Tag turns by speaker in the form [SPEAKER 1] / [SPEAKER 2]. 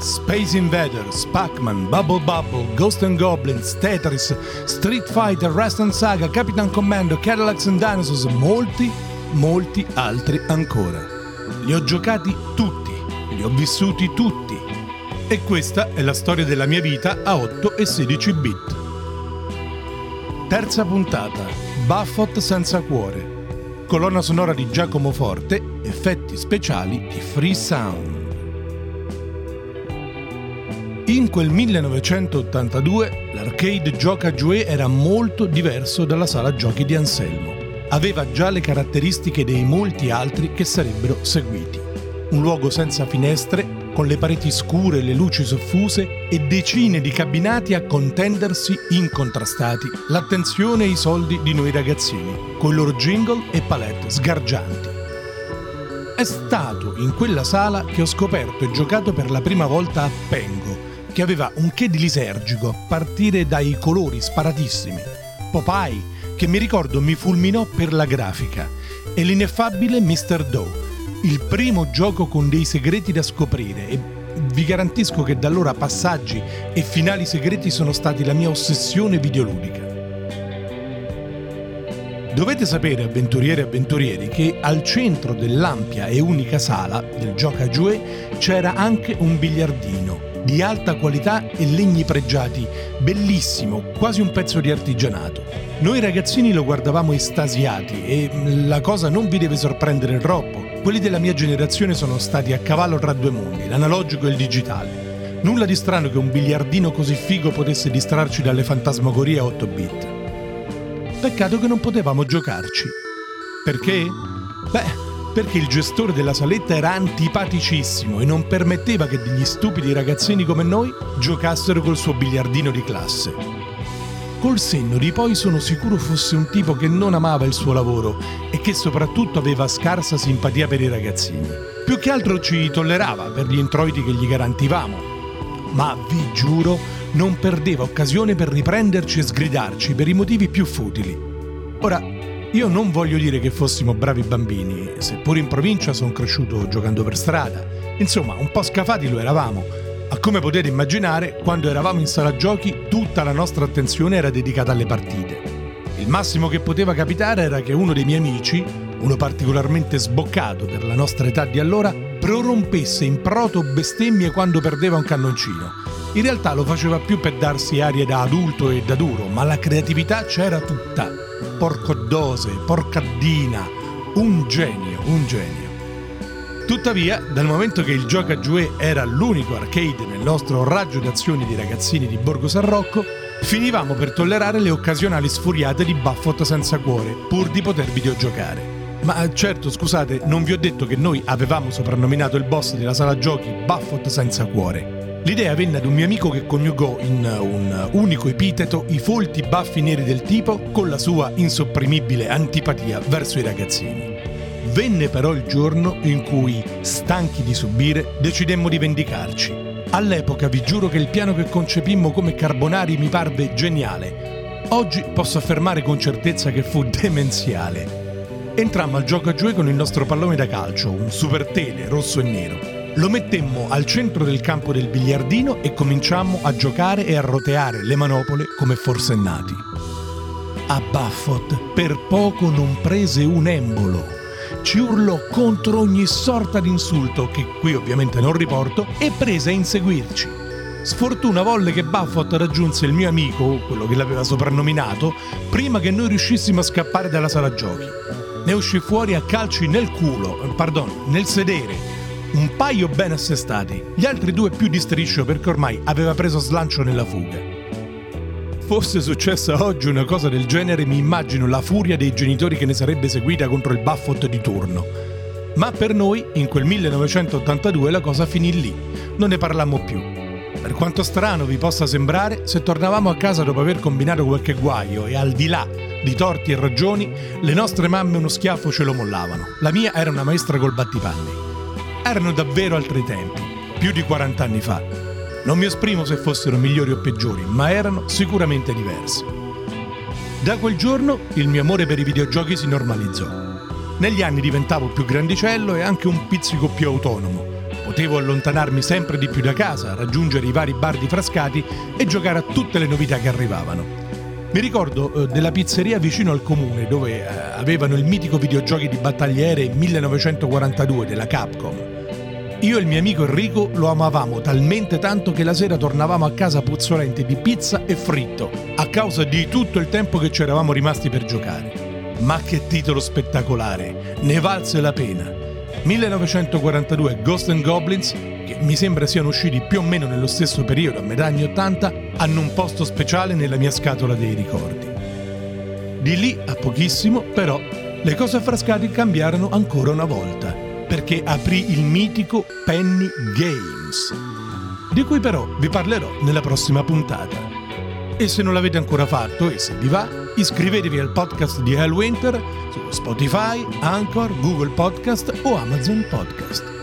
[SPEAKER 1] Space Invaders, Pac-Man, Bubble Bubble, Ghost and Goblins, Tetris, Street Fighter, Rust Saga, Capitan Commando, Cadillacs and Dinosaurs molti, molti altri ancora. Li ho giocati tutti, li ho vissuti tutti. E questa è la storia della mia vita a 8 e 16 bit. Terza puntata, Buffot senza cuore. Colonna sonora di Giacomo Forte, effetti speciali di Free Sound. In quel 1982 l'arcade Gioca Jouet era molto diverso dalla sala giochi di Anselmo. Aveva già le caratteristiche dei molti altri che sarebbero seguiti. Un luogo senza finestre, con le pareti scure, le luci soffuse e decine di cabinati a contendersi incontrastati l'attenzione e i soldi di noi ragazzini, con i loro jingle e palette sgargianti. È stato in quella sala che ho scoperto e giocato per la prima volta a Pengo, che aveva un che di lisergico a partire dai colori sparatissimi. Popeye, che mi ricordo mi fulminò per la grafica, e l'ineffabile Mr. Doe, il primo gioco con dei segreti da scoprire e vi garantisco che da allora passaggi e finali segreti sono stati la mia ossessione videoludica. Dovete sapere, avventurieri e avventurieri, che al centro dell'ampia e unica sala del Gioca Jouet c'era anche un biliardino di alta qualità e legni pregiati, bellissimo, quasi un pezzo di artigianato. Noi ragazzini lo guardavamo estasiati e la cosa non vi deve sorprendere troppo. Quelli della mia generazione sono stati a cavallo tra due mondi, l'analogico e il digitale. Nulla di strano che un biliardino così figo potesse distrarci dalle fantasmagorie a 8 bit. Peccato che non potevamo giocarci. Perché? Beh, perché il gestore della saletta era antipaticissimo e non permetteva che degli stupidi ragazzini come noi giocassero col suo biliardino di classe. Col senno di poi sono sicuro fosse un tipo che non amava il suo lavoro e che soprattutto aveva scarsa simpatia per i ragazzini. Più che altro ci tollerava per gli introiti che gli garantivamo. Ma vi giuro, non perdeva occasione per riprenderci e sgridarci per i motivi più futili. Ora, io non voglio dire che fossimo bravi bambini, seppur in provincia sono cresciuto giocando per strada. Insomma, un po' scafati lo eravamo. Ma come potete immaginare, quando eravamo in sala giochi, tutta la nostra attenzione era dedicata alle partite. Il massimo che poteva capitare era che uno dei miei amici, uno particolarmente sboccato per la nostra età di allora, prorompesse in proto bestemmie quando perdeva un cannoncino. In realtà lo faceva più per darsi arie da adulto e da duro, ma la creatività c'era tutta porco dose, porcaddina, un genio, un genio. Tuttavia, dal momento che il Gioca Jouet era l'unico arcade nel nostro raggio d'azione di ragazzini di Borgo San Rocco, finivamo per tollerare le occasionali sfuriate di Buffett senza cuore, pur di poter videogiocare. Ma certo, scusate, non vi ho detto che noi avevamo soprannominato il boss della sala giochi Buffett senza cuore. L'idea venne ad un mio amico che coniugò in un unico epiteto i folti baffi neri del tipo con la sua insopprimibile antipatia verso i ragazzini. Venne però il giorno in cui, stanchi di subire, decidemmo di vendicarci. All'epoca vi giuro che il piano che concepimmo come Carbonari mi parve geniale. Oggi posso affermare con certezza che fu demenziale. Entrammo al gioco a giù con il nostro pallone da calcio, un super tele rosso e nero. Lo mettemmo al centro del campo del biliardino e cominciammo a giocare e a roteare le manopole come forsennati. A Buffett per poco non prese un embolo. Ci urlò contro ogni sorta di insulto, che qui ovviamente non riporto, e prese a inseguirci. Sfortuna volle che Buffett raggiunse il mio amico, quello che l'aveva soprannominato, prima che noi riuscissimo a scappare dalla sala giochi. Ne uscì fuori a calci nel culo, pardon, nel sedere, un paio ben assestati, gli altri due più di striscio perché ormai aveva preso slancio nella fuga. Fosse successa oggi una cosa del genere, mi immagino la furia dei genitori che ne sarebbe seguita contro il Buffett di turno. Ma per noi, in quel 1982, la cosa finì lì. Non ne parlammo più. Per quanto strano vi possa sembrare, se tornavamo a casa dopo aver combinato qualche guaio e al di là di torti e ragioni, le nostre mamme uno schiaffo ce lo mollavano. La mia era una maestra col battipanni erano davvero altri tempi, più di 40 anni fa. Non mi esprimo se fossero migliori o peggiori, ma erano sicuramente diversi. Da quel giorno il mio amore per i videogiochi si normalizzò. Negli anni diventavo più grandicello e anche un pizzico più autonomo. Potevo allontanarmi sempre di più da casa, raggiungere i vari bar di Frascati e giocare a tutte le novità che arrivavano. Mi ricordo eh, della pizzeria vicino al comune dove eh, avevano il mitico videogiochi di battagliere 1942 della Capcom. Io e il mio amico Enrico lo amavamo talmente tanto che la sera tornavamo a casa puzzolenti di pizza e fritto, a causa di tutto il tempo che ci eravamo rimasti per giocare. Ma che titolo spettacolare! Ne valse la pena! 1942 Ghost and Goblins, che mi sembra siano usciti più o meno nello stesso periodo, a metà anni 80, hanno un posto speciale nella mia scatola dei ricordi. Di lì a pochissimo, però, le cose a Frascati cambiarono ancora una volta, perché aprì il mitico Penny Games, di cui però vi parlerò nella prossima puntata. E se non l'avete ancora fatto e se vi va, iscrivetevi al podcast di Hellwinter su Spotify, Anchor, Google Podcast o Amazon Podcast.